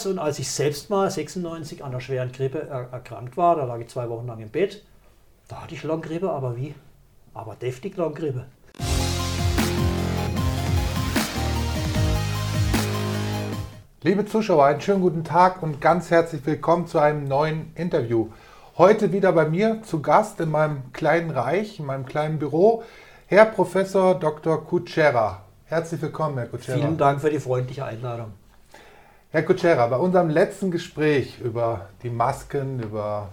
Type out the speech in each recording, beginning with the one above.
was und als ich selbst mal 96 an einer schweren Grippe er erkrankt war, da lag ich zwei Wochen lang im Bett, da hatte ich Longgrippe, aber wie? Aber deftig Longgrippe. Liebe Zuschauer, einen schönen guten Tag und ganz herzlich willkommen zu einem neuen Interview. Heute wieder bei mir zu Gast in meinem kleinen Reich, in meinem kleinen Büro, Herr Professor Dr. Kutschera. Herzlich willkommen, Herr Kutschera. Vielen Dank für die freundliche Einladung. Herr Kutschera, bei unserem letzten Gespräch über die Masken, über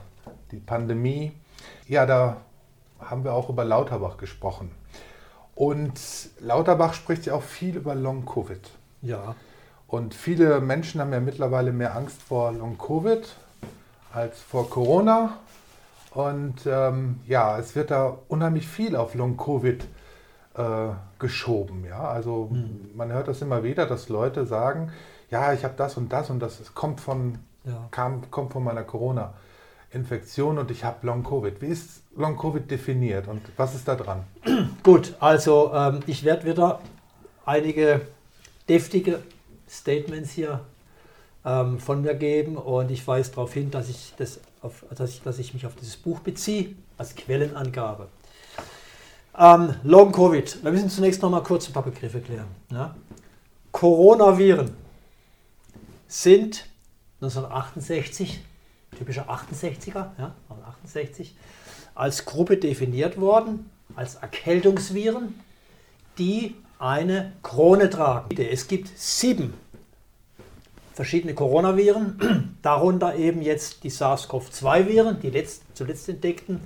die Pandemie, ja, da haben wir auch über Lauterbach gesprochen. Und Lauterbach spricht ja auch viel über Long-Covid. Ja. Und viele Menschen haben ja mittlerweile mehr Angst vor Long-Covid als vor Corona. Und ähm, ja, es wird da unheimlich viel auf Long-Covid äh, geschoben. Ja? Also mhm. man hört das immer wieder, dass Leute sagen, ja, ich habe das und das und das kommt von, ja. kam, kommt von meiner Corona-Infektion und ich habe Long-Covid. Wie ist Long-Covid definiert und was ist da dran? Gut, also ähm, ich werde wieder einige deftige Statements hier ähm, von mir geben und ich weise darauf hin, dass ich, das auf, dass, ich, dass ich mich auf dieses Buch beziehe als Quellenangabe. Ähm, Long Covid. Wir müssen zunächst noch mal kurz ein paar Begriffe klären. Ja? Coronaviren sind 1968, typischer 68er, ja, 68, als Gruppe definiert worden, als Erkältungsviren, die eine Krone tragen. Es gibt sieben verschiedene Coronaviren, darunter eben jetzt die SARS-CoV-2-Viren, die letzt, zuletzt entdeckten.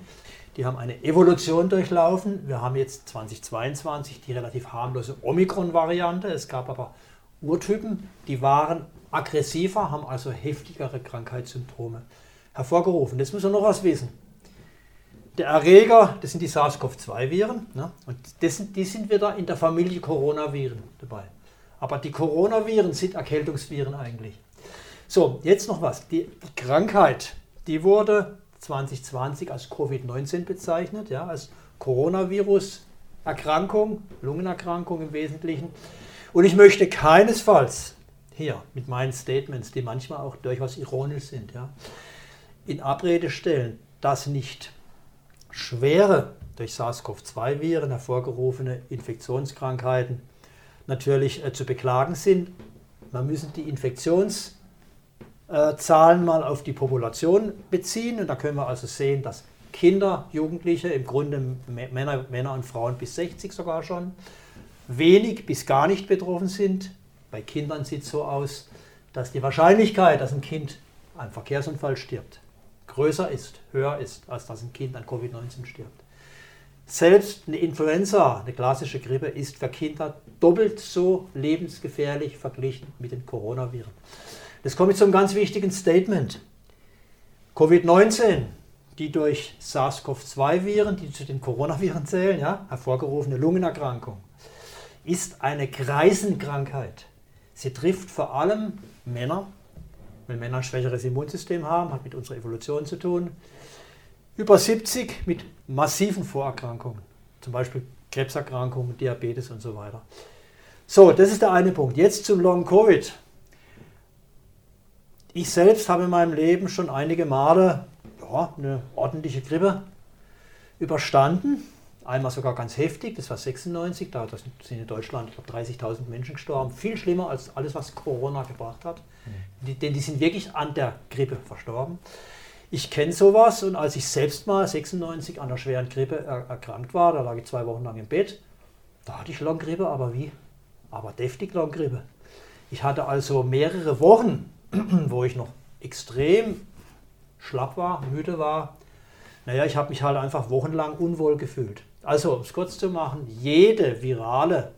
Die haben eine Evolution durchlaufen. Wir haben jetzt 2022 die relativ harmlose Omikron-Variante. Es gab aber Urtypen, die waren aggressiver, haben also heftigere Krankheitssymptome hervorgerufen. Jetzt müssen wir noch was wissen. Der Erreger, das sind die SARS-CoV-2-Viren, ne? und sind, die sind wieder in der Familie Coronaviren dabei. Aber die Coronaviren sind Erkältungsviren eigentlich. So, jetzt noch was. Die Krankheit, die wurde 2020 als Covid-19 bezeichnet, ja, als Coronavirus-Erkrankung, Lungenerkrankung im Wesentlichen. Und ich möchte keinesfalls hier mit meinen Statements, die manchmal auch durchaus ironisch sind, ja, in Abrede stellen, dass nicht schwere durch SARS-CoV-2-Viren hervorgerufene Infektionskrankheiten natürlich äh, zu beklagen sind. Man müssen die Infektionszahlen mal auf die Population beziehen und da können wir also sehen, dass Kinder, Jugendliche, im Grunde Männer, Männer und Frauen bis 60 sogar schon, wenig bis gar nicht betroffen sind. Bei Kindern sieht es so aus, dass die Wahrscheinlichkeit, dass ein Kind an Verkehrsunfall stirbt, größer ist, höher ist, als dass ein Kind an Covid-19 stirbt. Selbst eine Influenza, eine klassische Grippe, ist für Kinder doppelt so lebensgefährlich verglichen mit den Coronaviren. Das kommt zu einem ganz wichtigen Statement. Covid-19, die durch SARS-CoV-2-Viren, die zu den Coronaviren zählen, ja, hervorgerufene Lungenerkrankung, ist eine Kreisenkrankheit. Sie trifft vor allem Männer, weil Männer ein schwächeres Immunsystem haben, hat mit unserer Evolution zu tun über 70 mit massiven Vorerkrankungen, zum Beispiel Krebserkrankungen, Diabetes und so weiter. So, das ist der eine Punkt. Jetzt zum Long Covid. Ich selbst habe in meinem Leben schon einige Male ja, eine ordentliche Grippe überstanden. Einmal sogar ganz heftig, das war 96, da sind in Deutschland, ich glaube, 30.000 Menschen gestorben. Viel schlimmer als alles, was Corona gebracht hat. Mhm. Die, denn die sind wirklich an der Grippe verstorben. Ich kenne sowas und als ich selbst mal 96 an einer schweren Grippe er erkrankt war, da lag ich zwei Wochen lang im Bett, da hatte ich Longgrippe, aber wie? Aber deftig Longgrippe. Ich hatte also mehrere Wochen, wo ich noch extrem schlapp war, müde war. Naja, ich habe mich halt einfach wochenlang unwohl gefühlt. Also, um es kurz zu machen, jede virale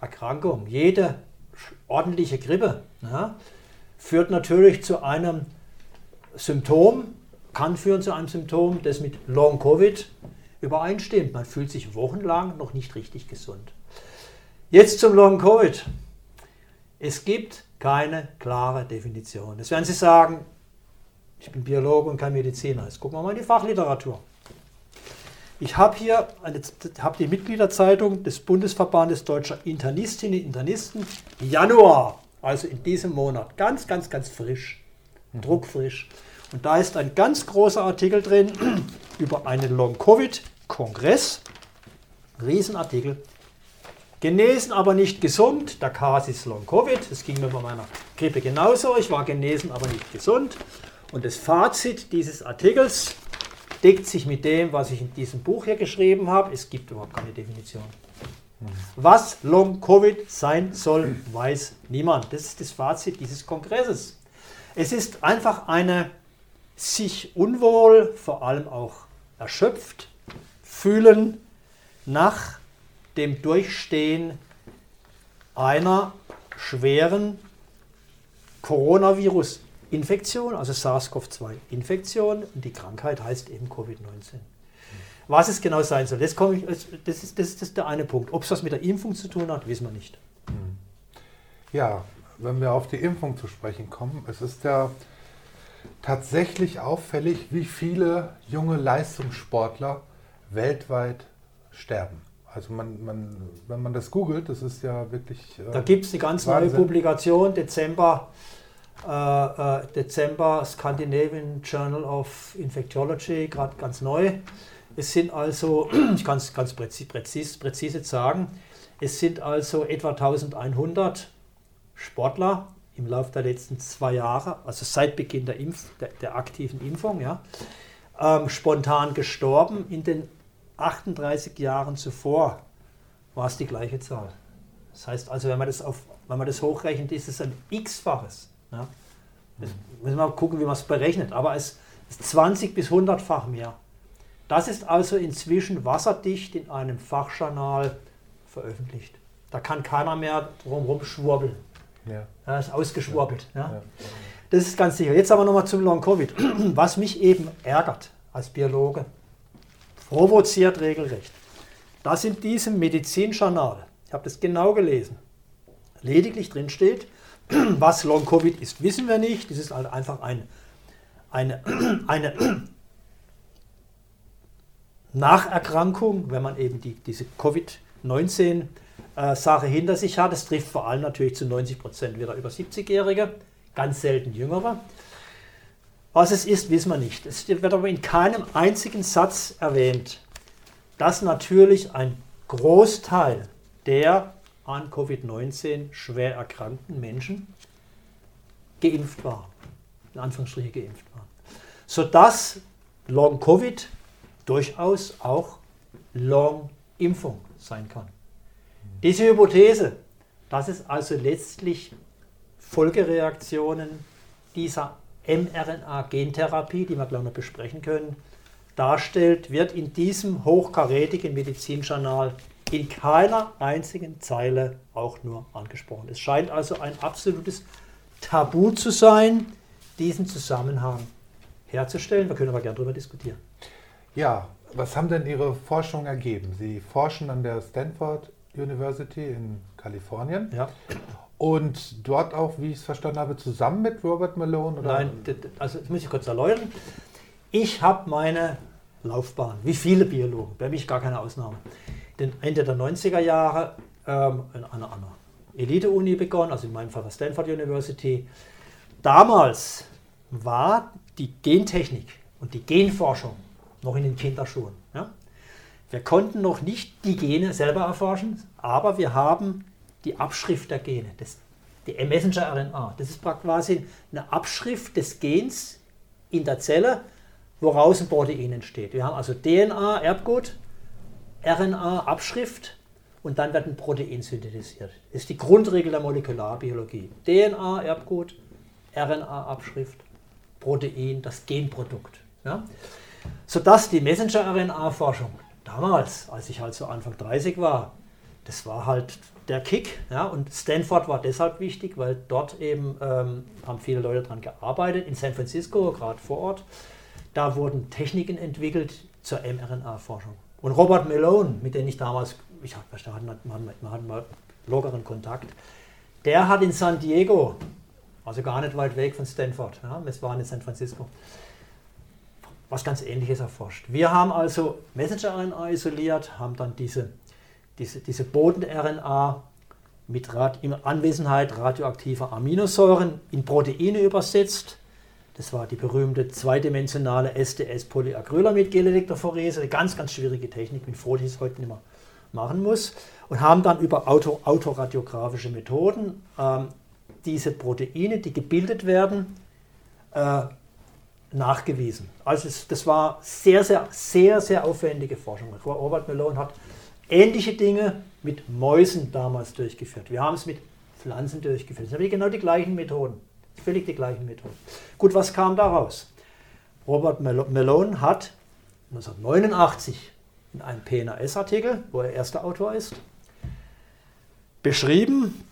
Erkrankung, jede ordentliche Grippe ja, führt natürlich zu einem Symptom kann führen zu einem Symptom, das mit Long Covid übereinstimmt. Man fühlt sich wochenlang noch nicht richtig gesund. Jetzt zum Long Covid. Es gibt keine klare Definition. Das werden Sie sagen, ich bin Biologe und kein Mediziner. Jetzt gucken wir mal in die Fachliteratur. Ich habe hier eine, hab die Mitgliederzeitung des Bundesverbandes Deutscher Internistinnen und Internisten Januar also in diesem Monat, ganz, ganz, ganz frisch, druckfrisch. Und da ist ein ganz großer Artikel drin über einen Long-Covid-Kongress. Riesenartikel. Genesen, aber nicht gesund. Der Casus Long-Covid. Das ging mir bei meiner Grippe genauso. Ich war genesen, aber nicht gesund. Und das Fazit dieses Artikels deckt sich mit dem, was ich in diesem Buch hier geschrieben habe. Es gibt überhaupt keine Definition. Was Long-Covid sein soll, weiß niemand. Das ist das Fazit dieses Kongresses. Es ist einfach eine sich unwohl, vor allem auch erschöpft fühlen nach dem Durchstehen einer schweren Coronavirus-Infektion, also SARS-CoV-2-Infektion. Und die Krankheit heißt eben Covid-19. Was es genau sein soll, das, ich, das, ist, das, ist, der eine Punkt. Ob es was mit der Impfung zu tun hat, wissen wir nicht. Hm. Ja, wenn wir auf die Impfung zu sprechen kommen, es ist ja tatsächlich auffällig, wie viele junge Leistungssportler weltweit sterben. Also man, man, wenn man das googelt, das ist ja wirklich. Äh, da gibt es eine ganz Wahnsinn. neue Publikation, Dezember, äh, äh, Dezember Scandinavian Journal of Infectiology, gerade ganz neu. Es sind also, ich kann es ganz präzis, präzis, präzise sagen, es sind also etwa 1100 Sportler im Laufe der letzten zwei Jahre, also seit Beginn der, Impf, der, der aktiven Impfung, ja, ähm, spontan gestorben. In den 38 Jahren zuvor war es die gleiche Zahl. Das heißt also, wenn man das, auf, wenn man das hochrechnet, ist es ein x-faches. Ja. müssen wir mal gucken, wie man es berechnet. Aber es ist 20 bis 100-fach mehr. Das ist also inzwischen wasserdicht in einem Fachjournal veröffentlicht. Da kann keiner mehr drumherum schwurbeln. Ja. Er ist ausgeschwurbelt. Ja. ja. Das ist ganz sicher. Jetzt aber nochmal zum Long-Covid. Was mich eben ärgert als Biologe, provoziert regelrecht, dass in diesem Medizinjournal, ich habe das genau gelesen, lediglich drin steht, was Long-Covid ist, wissen wir nicht. Das ist halt einfach ein, eine, eine Nacherkrankung, wenn man eben die, diese Covid-19 äh, hinter sich hat. Es trifft vor allem natürlich zu 90 Prozent wieder über 70-Jährige, ganz selten Jüngere. Was es ist, wissen wir nicht. Es wird aber in keinem einzigen Satz erwähnt, dass natürlich ein Großteil der an Covid-19 schwer erkrankten Menschen geimpft war, in Anführungsstriche geimpft waren. Sodass Long-Covid durchaus auch Long-Impfung sein kann. Diese Hypothese, dass es also letztlich Folgereaktionen dieser mRNA-Gentherapie, die wir gleich noch besprechen können, darstellt, wird in diesem hochkarätigen Medizinjournal in keiner einzigen Zeile auch nur angesprochen. Es scheint also ein absolutes Tabu zu sein, diesen Zusammenhang herzustellen. Wir können aber gerne darüber diskutieren. Ja, was haben denn Ihre Forschungen ergeben? Sie forschen an der Stanford University in Kalifornien. Ja. Und dort auch, wie ich es verstanden habe, zusammen mit Robert Malone? Oder? Nein, also das muss ich kurz erläutern. Ich habe meine Laufbahn, wie viele Biologen, bei mich gar keine Ausnahme, den Ende der 90er Jahre ähm, an einer, einer Elite-Uni begonnen, also in meinem Fall der Stanford University. Damals war die Gentechnik und die Genforschung noch in den Kinderschuhen. Ja? Wir konnten noch nicht die Gene selber erforschen, aber wir haben die Abschrift der Gene, das, die Messenger-RNA. Das ist quasi eine Abschrift des Gens in der Zelle, woraus ein Protein entsteht. Wir haben also DNA, Erbgut, RNA, Abschrift und dann wird ein Protein synthetisiert. Das ist die Grundregel der Molekularbiologie. DNA, Erbgut, RNA, Abschrift, Protein, das Genprodukt. Ja? Sodass die Messenger-RNA-Forschung damals, als ich halt so Anfang 30 war, das war halt der Kick. Ja? Und Stanford war deshalb wichtig, weil dort eben ähm, haben viele Leute daran gearbeitet, in San Francisco, gerade vor Ort. Da wurden Techniken entwickelt zur mRNA-Forschung. Und Robert Malone, mit dem ich damals, ich hatten, wir hatten mal lockeren Kontakt, der hat in San Diego, also gar nicht weit weg von Stanford, ja, wir waren in San Francisco, was ganz Ähnliches erforscht. Wir haben also Messenger-RNA isoliert, haben dann diese, diese, diese Boden-RNA mit Rad in Anwesenheit radioaktiver Aminosäuren in Proteine übersetzt. Das war die berühmte zweidimensionale SDS-Polyacrylamid-Gelelektrophorese, eine ganz, ganz schwierige Technik, mit froh, die es heute nicht mehr machen muss. Und haben dann über Auto, autoradiografische Methoden ähm, diese Proteine, die gebildet werden, äh, nachgewiesen. Also es, das war sehr, sehr, sehr, sehr aufwendige Forschung. Robert Malone hat ähnliche Dinge mit Mäusen damals durchgeführt. Wir haben es mit Pflanzen durchgeführt. Das sind genau die gleichen Methoden. Völlig die gleichen Methoden. Gut, was kam daraus? Robert Malone hat 1989 in einem PNAS-Artikel, wo er erster Autor ist, beschrieben,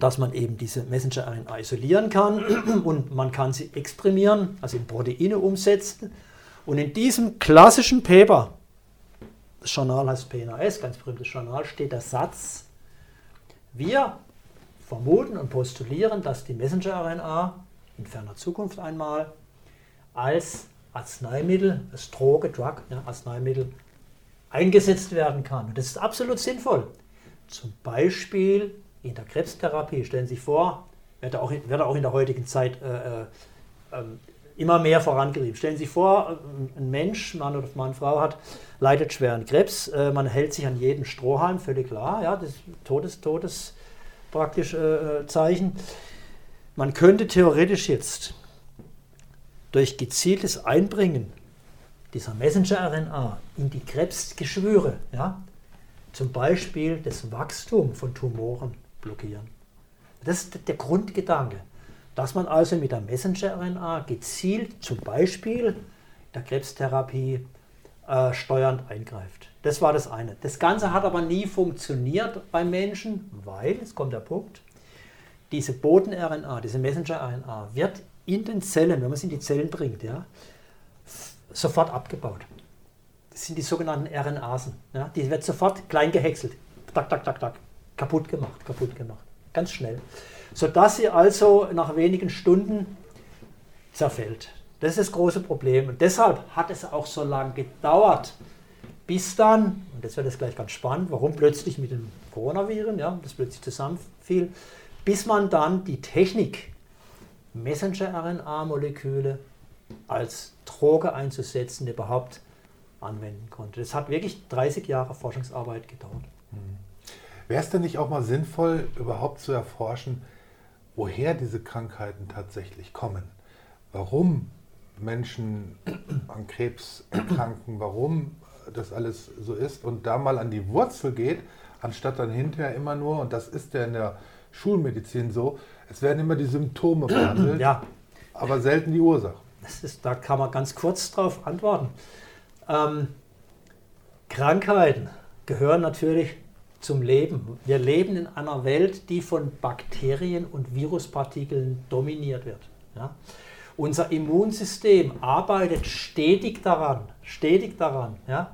dass man eben diese Messenger-RNA isolieren kann und man kann sie exprimieren, also in Proteine umsetzen. Und in diesem klassischen Paper, das Journal heißt PNAS, ganz berühmtes Journal, steht der Satz, wir vermuten und postulieren, dass die Messenger-RNA in ferner Zukunft einmal als Arzneimittel, als Droge, Drug, ja, Arzneimittel eingesetzt werden kann. Und das ist absolut sinnvoll. Zum Beispiel in der Krebstherapie. Stellen Sie sich vor, wird auch, wird auch in der heutigen Zeit äh, äh, ähm, immer mehr vorangetrieben. Stellen Sie sich vor, ein Mensch, Mann oder Mann, Frau hat, leidet schweren Krebs, äh, man hält sich an jeden Strohhalm, völlig klar, ja, das ist Todes, Todes praktisch äh, äh, Zeichen. Man könnte theoretisch jetzt durch gezieltes Einbringen dieser Messenger-RNA in die Krebsgeschwüre, ja, zum Beispiel das Wachstum von Tumoren blockieren. Das ist der Grundgedanke, dass man also mit der Messenger-RNA gezielt zum Beispiel der Krebstherapie äh, steuernd eingreift. Das war das eine. Das Ganze hat aber nie funktioniert beim Menschen, weil, jetzt kommt der Punkt, diese Boten-RNA, diese Messenger-RNA wird in den Zellen, wenn man es in die Zellen bringt, ja, sofort abgebaut. Das sind die sogenannten RNAsen. Ja, die wird sofort klein gehäckselt. Tak, tak, tak, tak. Kaputt gemacht, kaputt gemacht. Ganz schnell. Sodass sie also nach wenigen Stunden zerfällt. Das ist das große Problem. Und deshalb hat es auch so lange gedauert, bis dann, und das wird jetzt gleich ganz spannend, warum plötzlich mit den Coronaviren, ja, das plötzlich zusammenfiel, bis man dann die Technik, Messenger-RNA-Moleküle als Droge einzusetzen, überhaupt anwenden konnte. Das hat wirklich 30 Jahre Forschungsarbeit gedauert. Hm. Wäre es denn nicht auch mal sinnvoll, überhaupt zu erforschen, woher diese Krankheiten tatsächlich kommen? Warum Menschen an Krebs erkranken, warum das alles so ist und da mal an die Wurzel geht, anstatt dann hinterher immer nur, und das ist ja in der Schulmedizin so, es werden immer die Symptome behandelt, ja. aber selten die Ursache. Das ist, da kann man ganz kurz darauf antworten. Ähm, Krankheiten gehören natürlich zum Leben. Wir leben in einer Welt, die von Bakterien und Viruspartikeln dominiert wird. Ja? Unser Immunsystem arbeitet stetig daran, stetig daran, ja?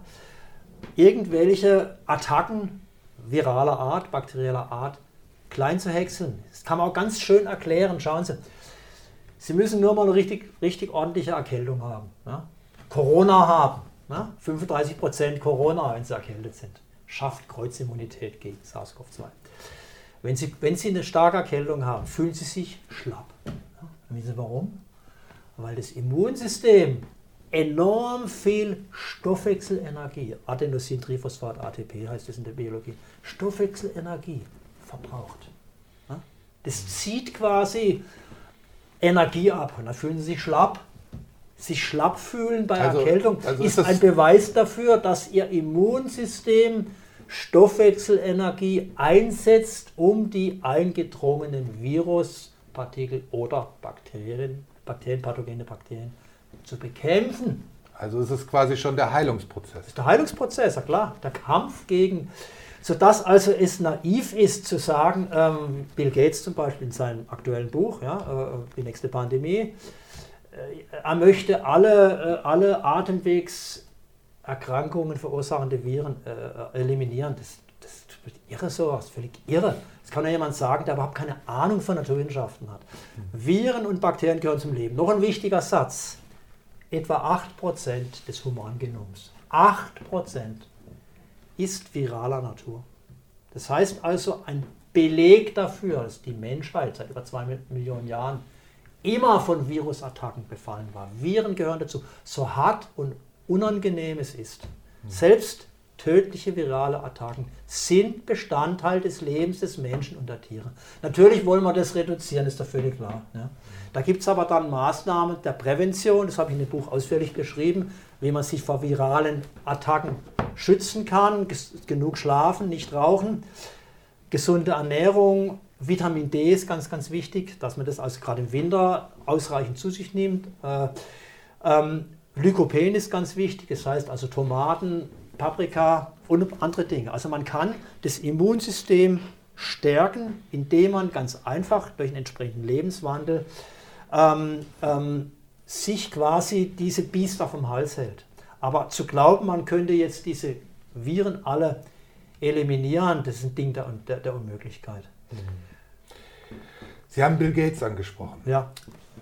irgendwelche Attacken viraler Art, bakterieller Art klein zu häckseln. Das kann man auch ganz schön erklären. Schauen Sie, Sie müssen nur mal eine richtig, richtig ordentliche Erkältung haben. Ja? Corona haben. Ja? 35% Corona, wenn Sie erkältet sind. Schafft Kreuzimmunität gegen SARS-CoV-2. Wenn Sie, wenn Sie eine starke Erkältung haben, fühlen Sie sich schlapp. Ja? Wissen Sie warum? Weil das Immunsystem enorm viel Stoffwechselenergie, Adenosintriphosphat, ATP heißt es in der Biologie, Stoffwechselenergie verbraucht. Das zieht quasi Energie ab und dann fühlen sie sich schlapp. Sich schlapp fühlen bei also, Erkältung also ist, ist ein Beweis dafür, dass ihr Immunsystem Stoffwechselenergie einsetzt, um die eingedrungenen Viruspartikel oder Bakterien, Bakterien, pathogene Bakterien zu bekämpfen. Also es ist quasi schon der Heilungsprozess. Das ist der Heilungsprozess, ja klar. Der Kampf gegen sodass also es naiv ist zu sagen, ähm, Bill Gates zum Beispiel in seinem aktuellen Buch, ja, äh, die nächste Pandemie, äh, er möchte alle, äh, alle Atemwegserkrankungen verursachende Viren äh, eliminieren. Das, ist irre sowas, völlig irre. Das kann ja jemand sagen, der überhaupt keine Ahnung von Naturwissenschaften hat. Viren und Bakterien gehören zum Leben. Noch ein wichtiger Satz. Etwa 8% des Humangenoms. 8% ist viraler Natur. Das heißt also, ein Beleg dafür, dass die Menschheit seit über zwei Millionen Jahren immer von Virusattacken befallen war. Viren gehören dazu, so hart und unangenehm es ist. Selbst tödliche virale Attacken sind Bestandteil des Lebens des Menschen und der Tiere. Natürlich wollen wir das reduzieren, ist doch völlig klar. Ja. Da gibt es aber dann Maßnahmen der Prävention, das habe ich in dem Buch ausführlich beschrieben, wie man sich vor viralen Attacken schützen kann, genug schlafen, nicht rauchen, gesunde Ernährung, Vitamin D ist ganz, ganz wichtig, dass man das also gerade im Winter ausreichend zu sich nimmt. Äh, ähm, Lykopen ist ganz wichtig, das heißt also Tomaten, Paprika und andere Dinge. Also man kann das Immunsystem stärken, indem man ganz einfach durch einen entsprechenden Lebenswandel ähm, ähm, sich quasi diese Biester vom Hals hält. Aber zu glauben, man könnte jetzt diese Viren alle eliminieren, das ist ein Ding der, der, der Unmöglichkeit. Sie haben Bill Gates angesprochen. Ja.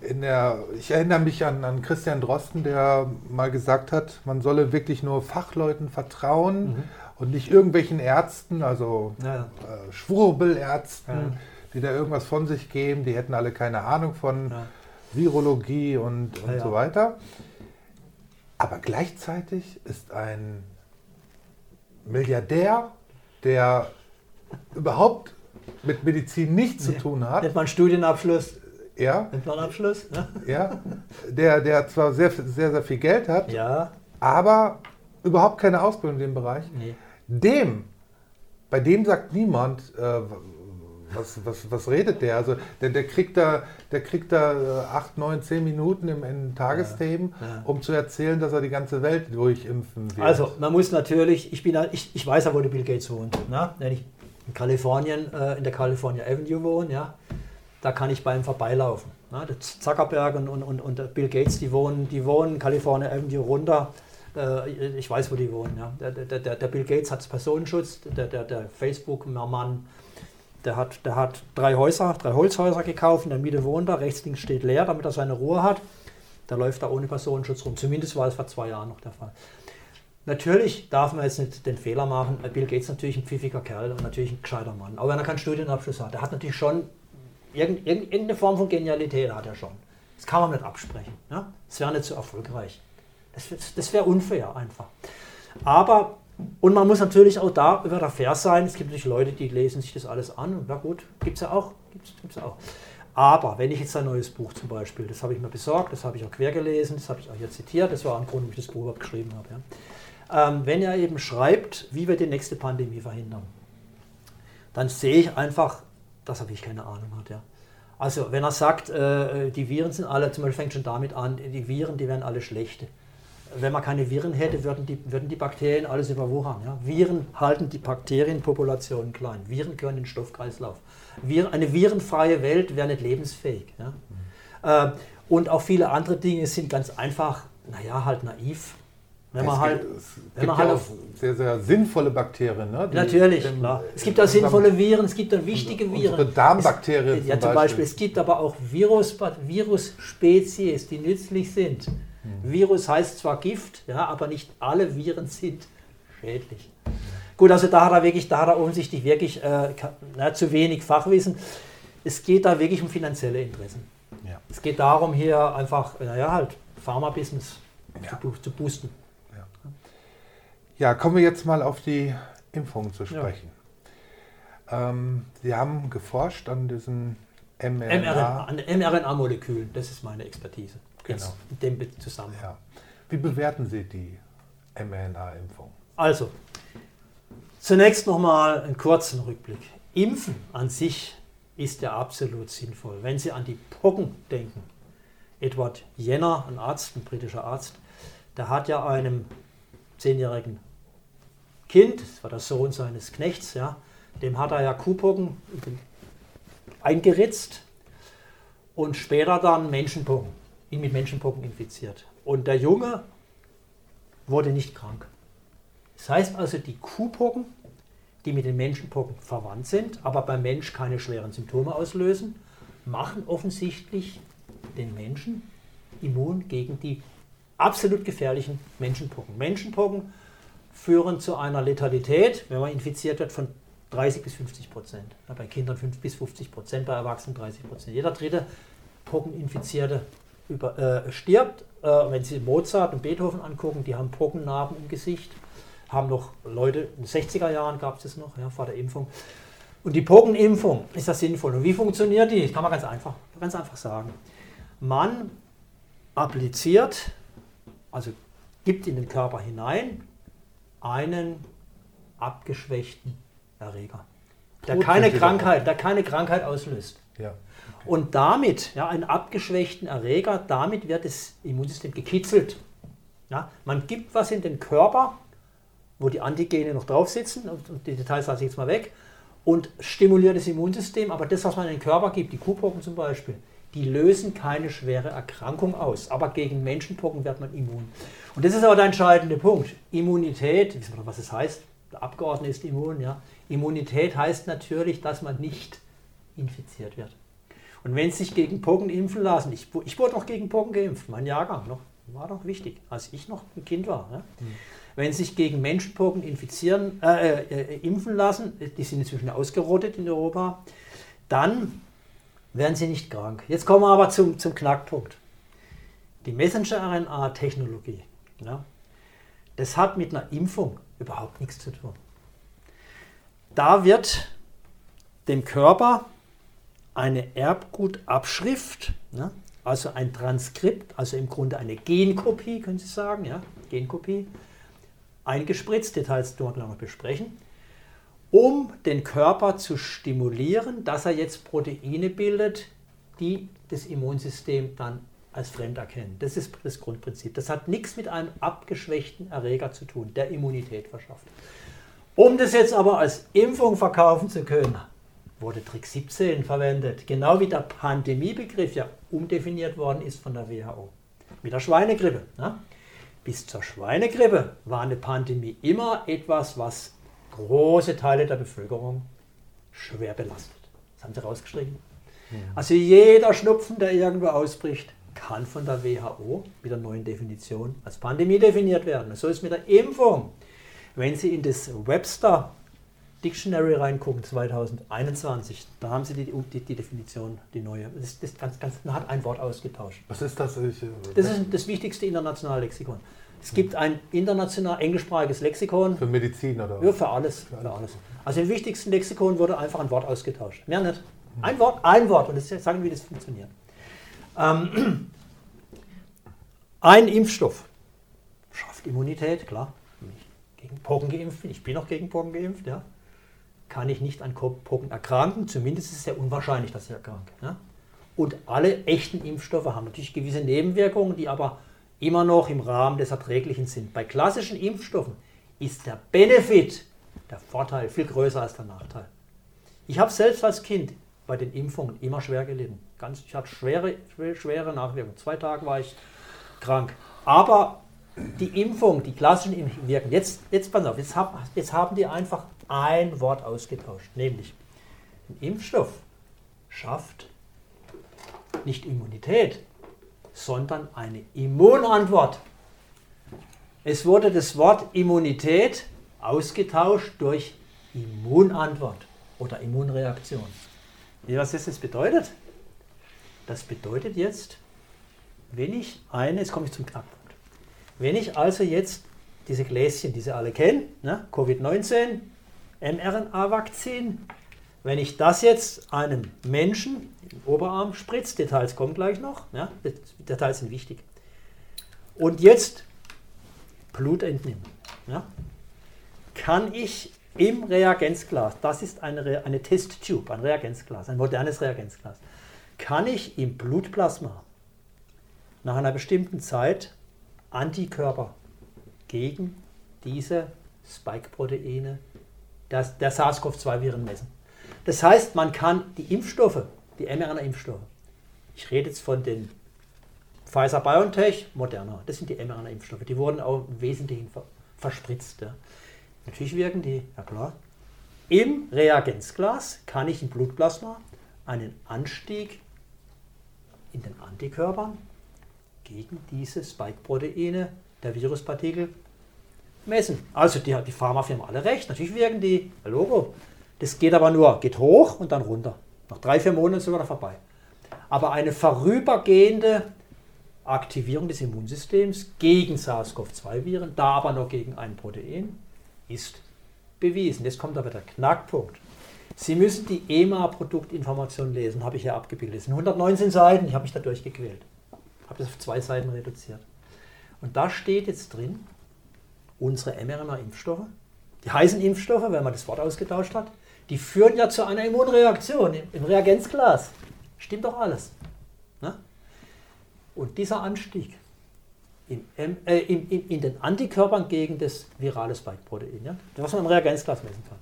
Der, ich erinnere mich an, an, Christian Drosten, der mal gesagt hat, man solle wirklich nur Fachleuten vertrauen mhm. und nicht irgendwelchen Ärzten, also ja. äh, Schwurbelärzten, ja. die da irgendwas von sich geben. Die hätten alle keine Ahnung von ja. Virologie und, und so weiter. Aber gleichzeitig ist ein Milliardär, der überhaupt mit Medizin nichts nee. zu tun hat. Nennt man Studienabschluss. Ja. Nennt man. Ne? Ja. Der, der zwar sehr, sehr, sehr viel Geld hat, ja. aber überhaupt keine Ausbildung in dem Bereich. Nee. Dem, bei dem sagt niemand, äh, was, was, was redet der? Also der, der kriegt da, der kriegt da 8, 9, 10 Minuten im, in Tagesthemen, ja, ja. um zu erzählen, dass er die ganze Welt durchimpfen will. Also man muss natürlich, ich, bin, ich, ich weiß ja, wo der Bill Gates wohnt. Ne? Wenn ich in Kalifornien, äh, in der California Avenue wohne, ja, da kann ich bei ihm vorbeilaufen. Ne? Der Zuckerberg und, und, und, und Bill Gates, die wohnen, die wohnen California Avenue runter. Äh, ich weiß, wo die wohnen. Ja. Der, der, der, Bill Gates hat Personenschutz, der, der, der Facebook-Mann der hat, der hat drei Häuser, drei Holzhäuser gekauft, in der Mitte wohnt er, rechts links steht leer, damit er seine Ruhe hat. Da läuft er ohne Personenschutz rum. Zumindest war es vor zwei Jahren noch der Fall. Natürlich darf man jetzt nicht den Fehler machen. Bill Gates ist natürlich ein pfiffiger Kerl und natürlich ein gescheiter Mann. Auch wenn er keinen Studienabschluss hat. Er hat natürlich schon irgendeine Form von Genialität hat er schon. Das kann man nicht absprechen. Ja? Das wäre nicht so erfolgreich. Das, das wäre unfair einfach. Aber und man muss natürlich auch da über der fair sein. Es gibt natürlich Leute, die lesen sich das alles an. Und na gut, gibt es ja auch. Gibt's, gibt's auch. Aber wenn ich jetzt ein neues Buch zum Beispiel, das habe ich mir besorgt, das habe ich auch quer gelesen, das habe ich auch hier zitiert, das war ein Grund, warum ich das Buch überhaupt geschrieben habe. Ja. Ähm, wenn er eben schreibt, wie wir die nächste Pandemie verhindern, dann sehe ich einfach, dass er wirklich keine Ahnung hat. Ja. Also wenn er sagt, äh, die Viren sind alle, zum Beispiel fängt schon damit an, die Viren, die werden alle schlechte wenn man keine Viren hätte, würden die, würden die Bakterien alles überwuchern. Ja? Viren halten die Bakterienpopulationen klein. Viren gehören in den Stoffkreislauf. Viren, eine virenfreie Welt wäre nicht lebensfähig. Ja? Mhm. Äh, und auch viele andere Dinge sind ganz einfach, naja, halt naiv. Wenn man es halt, gibt, es wenn man halt auf, sehr, sehr sinnvolle Bakterien. Ne? Natürlich, im, klar. Es gibt auch sinnvolle Viren, es gibt auch wichtige Viren. Unsere Darmbakterien. Es, ja, zum Beispiel. Beispiel. Es gibt aber auch Virus, Virusspezies, die nützlich sind. Mhm. Virus heißt zwar Gift, ja, aber nicht alle Viren sind schädlich. Gut, also da hat er wirklich, da hat er offensichtlich wirklich äh, na, zu wenig Fachwissen. Es geht da wirklich um finanzielle Interessen. Ja. Es geht darum, hier einfach, naja, halt, Pharma-Business ja. zu, zu, boosten. Ja. ja. kommen wir jetzt mal auf die Impfung zu sprechen. Ähm, Sie haben geforscht an diesen mRNA. mRNA-Molekülen, das ist meine Expertise. Genau. in dem Zusammenhang. Ja. Wie bewerten Sie die mRNA-Impfung? Also, zunächst nochmal einen kurzen Rückblick. Impfen an sich ist ja absolut sinnvoll. Wenn Sie an die Pocken denken, Edward Jenner, ein Arzt, ein britischer Arzt, der hat ja einem zehnjährigen Kind, das war der Sohn seines Knechts, ja, dem hat er ja Kuhpocken eingeritzt und später dann Menschenpocken ihn mit Menschenpocken infiziert. Und der Junge wurde nicht krank. Das heißt also, die Kuhpocken, die mit den Menschenpocken verwandt sind, aber beim Mensch keine schweren Symptome auslösen, machen offensichtlich den Menschen immun gegen die absolut gefährlichen Menschenpocken. Menschenpocken führen zu einer Letalität, wenn man infiziert wird, von 30 bis 50 Prozent. Bei Kindern 5 bis 50 Prozent, bei Erwachsenen 30 Prozent. Jeder dritte Pockeninfizierte über, äh, stirbt. Äh, wenn Sie Mozart und Beethoven angucken, die haben Pockennarben im Gesicht, haben noch Leute, in den 60er Jahren gab es das noch, ja, vor der Impfung. Und die Pockenimpfung ist das sinnvoll. Und wie funktioniert die? Das kann man ganz einfach, ganz einfach sagen. Man appliziert, also gibt in den Körper hinein einen abgeschwächten Erreger, der keine Krankheit, der keine Krankheit auslöst. Ja. Okay. Und damit, ja, einen abgeschwächten Erreger, damit wird das Immunsystem gekitzelt. Ja, man gibt was in den Körper, wo die Antigene noch drauf sitzen, und die Details lasse ich jetzt mal weg, und stimuliert das Immunsystem, aber das, was man in den Körper gibt, die Kuhpocken zum Beispiel, die lösen keine schwere Erkrankung aus. Aber gegen Menschenpocken wird man immun. Und das ist aber der entscheidende Punkt. Immunität, wissen wir doch, was es heißt? Der Abgeordnete ist immun, ja. Immunität heißt natürlich, dass man nicht infiziert wird. Und wenn Sie sich gegen Pocken impfen lassen, ich, ich wurde noch gegen Pocken geimpft, mein Jahrgang noch, war doch wichtig, als ich noch ein Kind war. Ne? Mhm. Wenn Sie sich gegen Menschenpocken infizieren, äh, äh, impfen lassen, die sind inzwischen ausgerottet in Europa, dann werden Sie nicht krank. Jetzt kommen wir aber zum, zum Knackpunkt. Die Messenger-RNA-Technologie, ja, das hat mit einer Impfung überhaupt nichts zu tun. Da wird dem Körper eine Erbgutabschrift, ja, also ein Transkript, also im Grunde eine Genkopie, können Sie sagen, ja, Genkopie, eingespritzt, Details dort noch besprechen, um den Körper zu stimulieren, dass er jetzt Proteine bildet, die das Immunsystem dann als fremd erkennen. Das ist das Grundprinzip. Das hat nichts mit einem abgeschwächten Erreger zu tun, der Immunität verschafft. Um das jetzt aber als Impfung verkaufen zu können, wurde Trick 17 verwendet, genau wie der Pandemiebegriff ja umdefiniert worden ist von der WHO. Mit der Schweinegrippe. Ne? Bis zur Schweinegrippe war eine Pandemie immer etwas, was große Teile der Bevölkerung schwer belastet. Das haben sie rausgeschrieben. Ja. Also jeder Schnupfen, der irgendwo ausbricht, kann von der WHO mit der neuen Definition als Pandemie definiert werden. So ist mit der Impfung. Wenn Sie in das Webster Dictionary reingucken, 2021, da haben Sie die, die, die Definition, die neue. Das, das ganz, ganz, man hat ein Wort ausgetauscht. Was ist das? Ich, äh, das ist das wichtigste internationale Lexikon. Es gibt ein international englischsprachiges Lexikon. Für Medizin oder? Ja, für alles, für alles. Also im wichtigsten Lexikon wurde einfach ein Wort ausgetauscht. Mehr nicht. Ein Wort, ein Wort. Und jetzt sagen wir, wie das funktioniert. Ähm, ein Impfstoff schafft Immunität, klar. Gegen Pocken geimpft bin, ich bin auch gegen Pocken geimpft, ja. Kann ich nicht an Pocken erkranken, zumindest ist es sehr unwahrscheinlich, dass ich erkranke. Ja? Und alle echten Impfstoffe haben natürlich gewisse Nebenwirkungen, die aber immer noch im Rahmen des Erträglichen sind. Bei klassischen Impfstoffen ist der Benefit, der Vorteil, viel größer als der Nachteil. Ich habe selbst als Kind bei den Impfungen immer schwer gelitten. Ganz, ich hatte schwere, schwere Nachwirkungen. Zwei Tage war ich krank. Aber die Impfung, die klassischen Impfungen wirken. Jetzt, jetzt pass auf, jetzt, hab, jetzt haben die einfach ein Wort ausgetauscht, nämlich ein Impfstoff schafft nicht Immunität, sondern eine Immunantwort. Es wurde das Wort Immunität ausgetauscht durch Immunantwort oder Immunreaktion. Was das jetzt bedeutet? Das bedeutet jetzt, wenn ich eine, jetzt komme ich zum Knackpunkt, wenn ich also jetzt diese Gläschen, die Sie alle kennen, ne, Covid-19, mRNA-Vakzin, wenn ich das jetzt einem Menschen im Oberarm spritze, Details kommen gleich noch, ja, Details sind wichtig, und jetzt Blut entnehmen, ja, kann ich im Reagenzglas, das ist eine, eine Testtube, ein Reagenzglas, ein modernes Reagenzglas, kann ich im Blutplasma nach einer bestimmten Zeit Antikörper gegen diese Spike-Proteine der, der SARS-CoV-2-Viren messen. Das heißt, man kann die Impfstoffe, die mRNA-Impfstoffe, ich rede jetzt von den Pfizer BioNTech, Moderna, das sind die mRNA-Impfstoffe, die wurden auch im Wesentlichen verspritzt. Ja. Natürlich wirken die, ja klar. Im Reagenzglas kann ich im Blutplasma einen Anstieg in den Antikörpern gegen diese Spike-Proteine der Viruspartikel messen. Also die hat die Pharmafirma alle recht. Natürlich wirken die, Logo. Das geht aber nur, geht hoch und dann runter. Nach drei, vier Monaten ist es wieder vorbei. Aber eine vorübergehende Aktivierung des Immunsystems gegen SARS-CoV-2-Viren, da aber noch gegen ein Protein, ist bewiesen. Jetzt kommt aber der Knackpunkt. Sie müssen die EMA-Produktinformation lesen, habe ich ja abgebildet. Das sind 119 Seiten, ich habe mich da durchgequält. Habe das auf zwei Seiten reduziert. Und da steht jetzt drin, unsere mRNA-Impfstoffe, die heißen Impfstoffe, wenn man das Wort ausgetauscht hat, die führen ja zu einer Immunreaktion im Reagenzglas. Stimmt doch alles. Ne? Und dieser Anstieg in, äh, in, in, in, den Antikörpern gegen das virale Spike-Protein, ja, was man im Reagenzglas messen kann,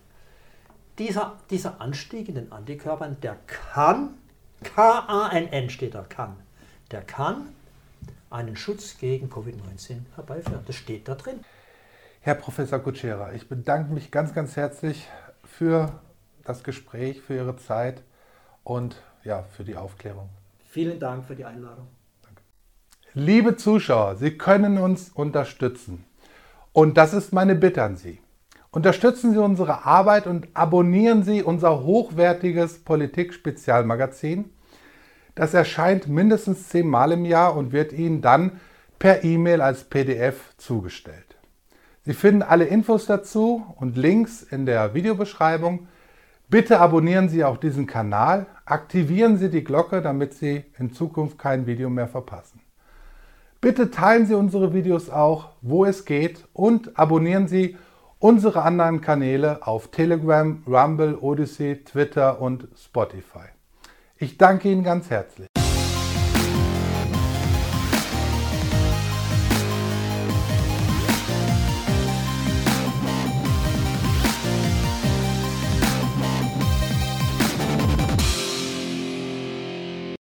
dieser, dieser Anstieg in den Antikörpern, der kann, K-A-N-N steht da, kann, der kann einen Schutz gegen Covid-19 herbeiführen. Das steht da drin. Herr Professor Kutschera, ich bedanke mich ganz, ganz herzlich für das Gespräch, für Ihre Zeit und ja, für die Aufklärung. Vielen Dank für die Einladung. Danke. Liebe Zuschauer, Sie können uns unterstützen. Und das ist meine Bitte an Sie. Unterstützen Sie unsere Arbeit und abonnieren Sie unser hochwertiges Politik-Spezialmagazin. Das erscheint mindestens zehnmal im Jahr und wird Ihnen dann per E-Mail als PDF zugestellt. Sie finden alle Infos dazu und Links in der Videobeschreibung. Bitte abonnieren Sie auch diesen Kanal, aktivieren Sie die Glocke, damit Sie in Zukunft kein Video mehr verpassen. Bitte teilen Sie unsere Videos auch, wo es geht und abonnieren Sie unsere anderen Kanäle auf Telegram, Rumble, Odyssey, Twitter und Spotify. Ich danke Ihnen ganz herzlich.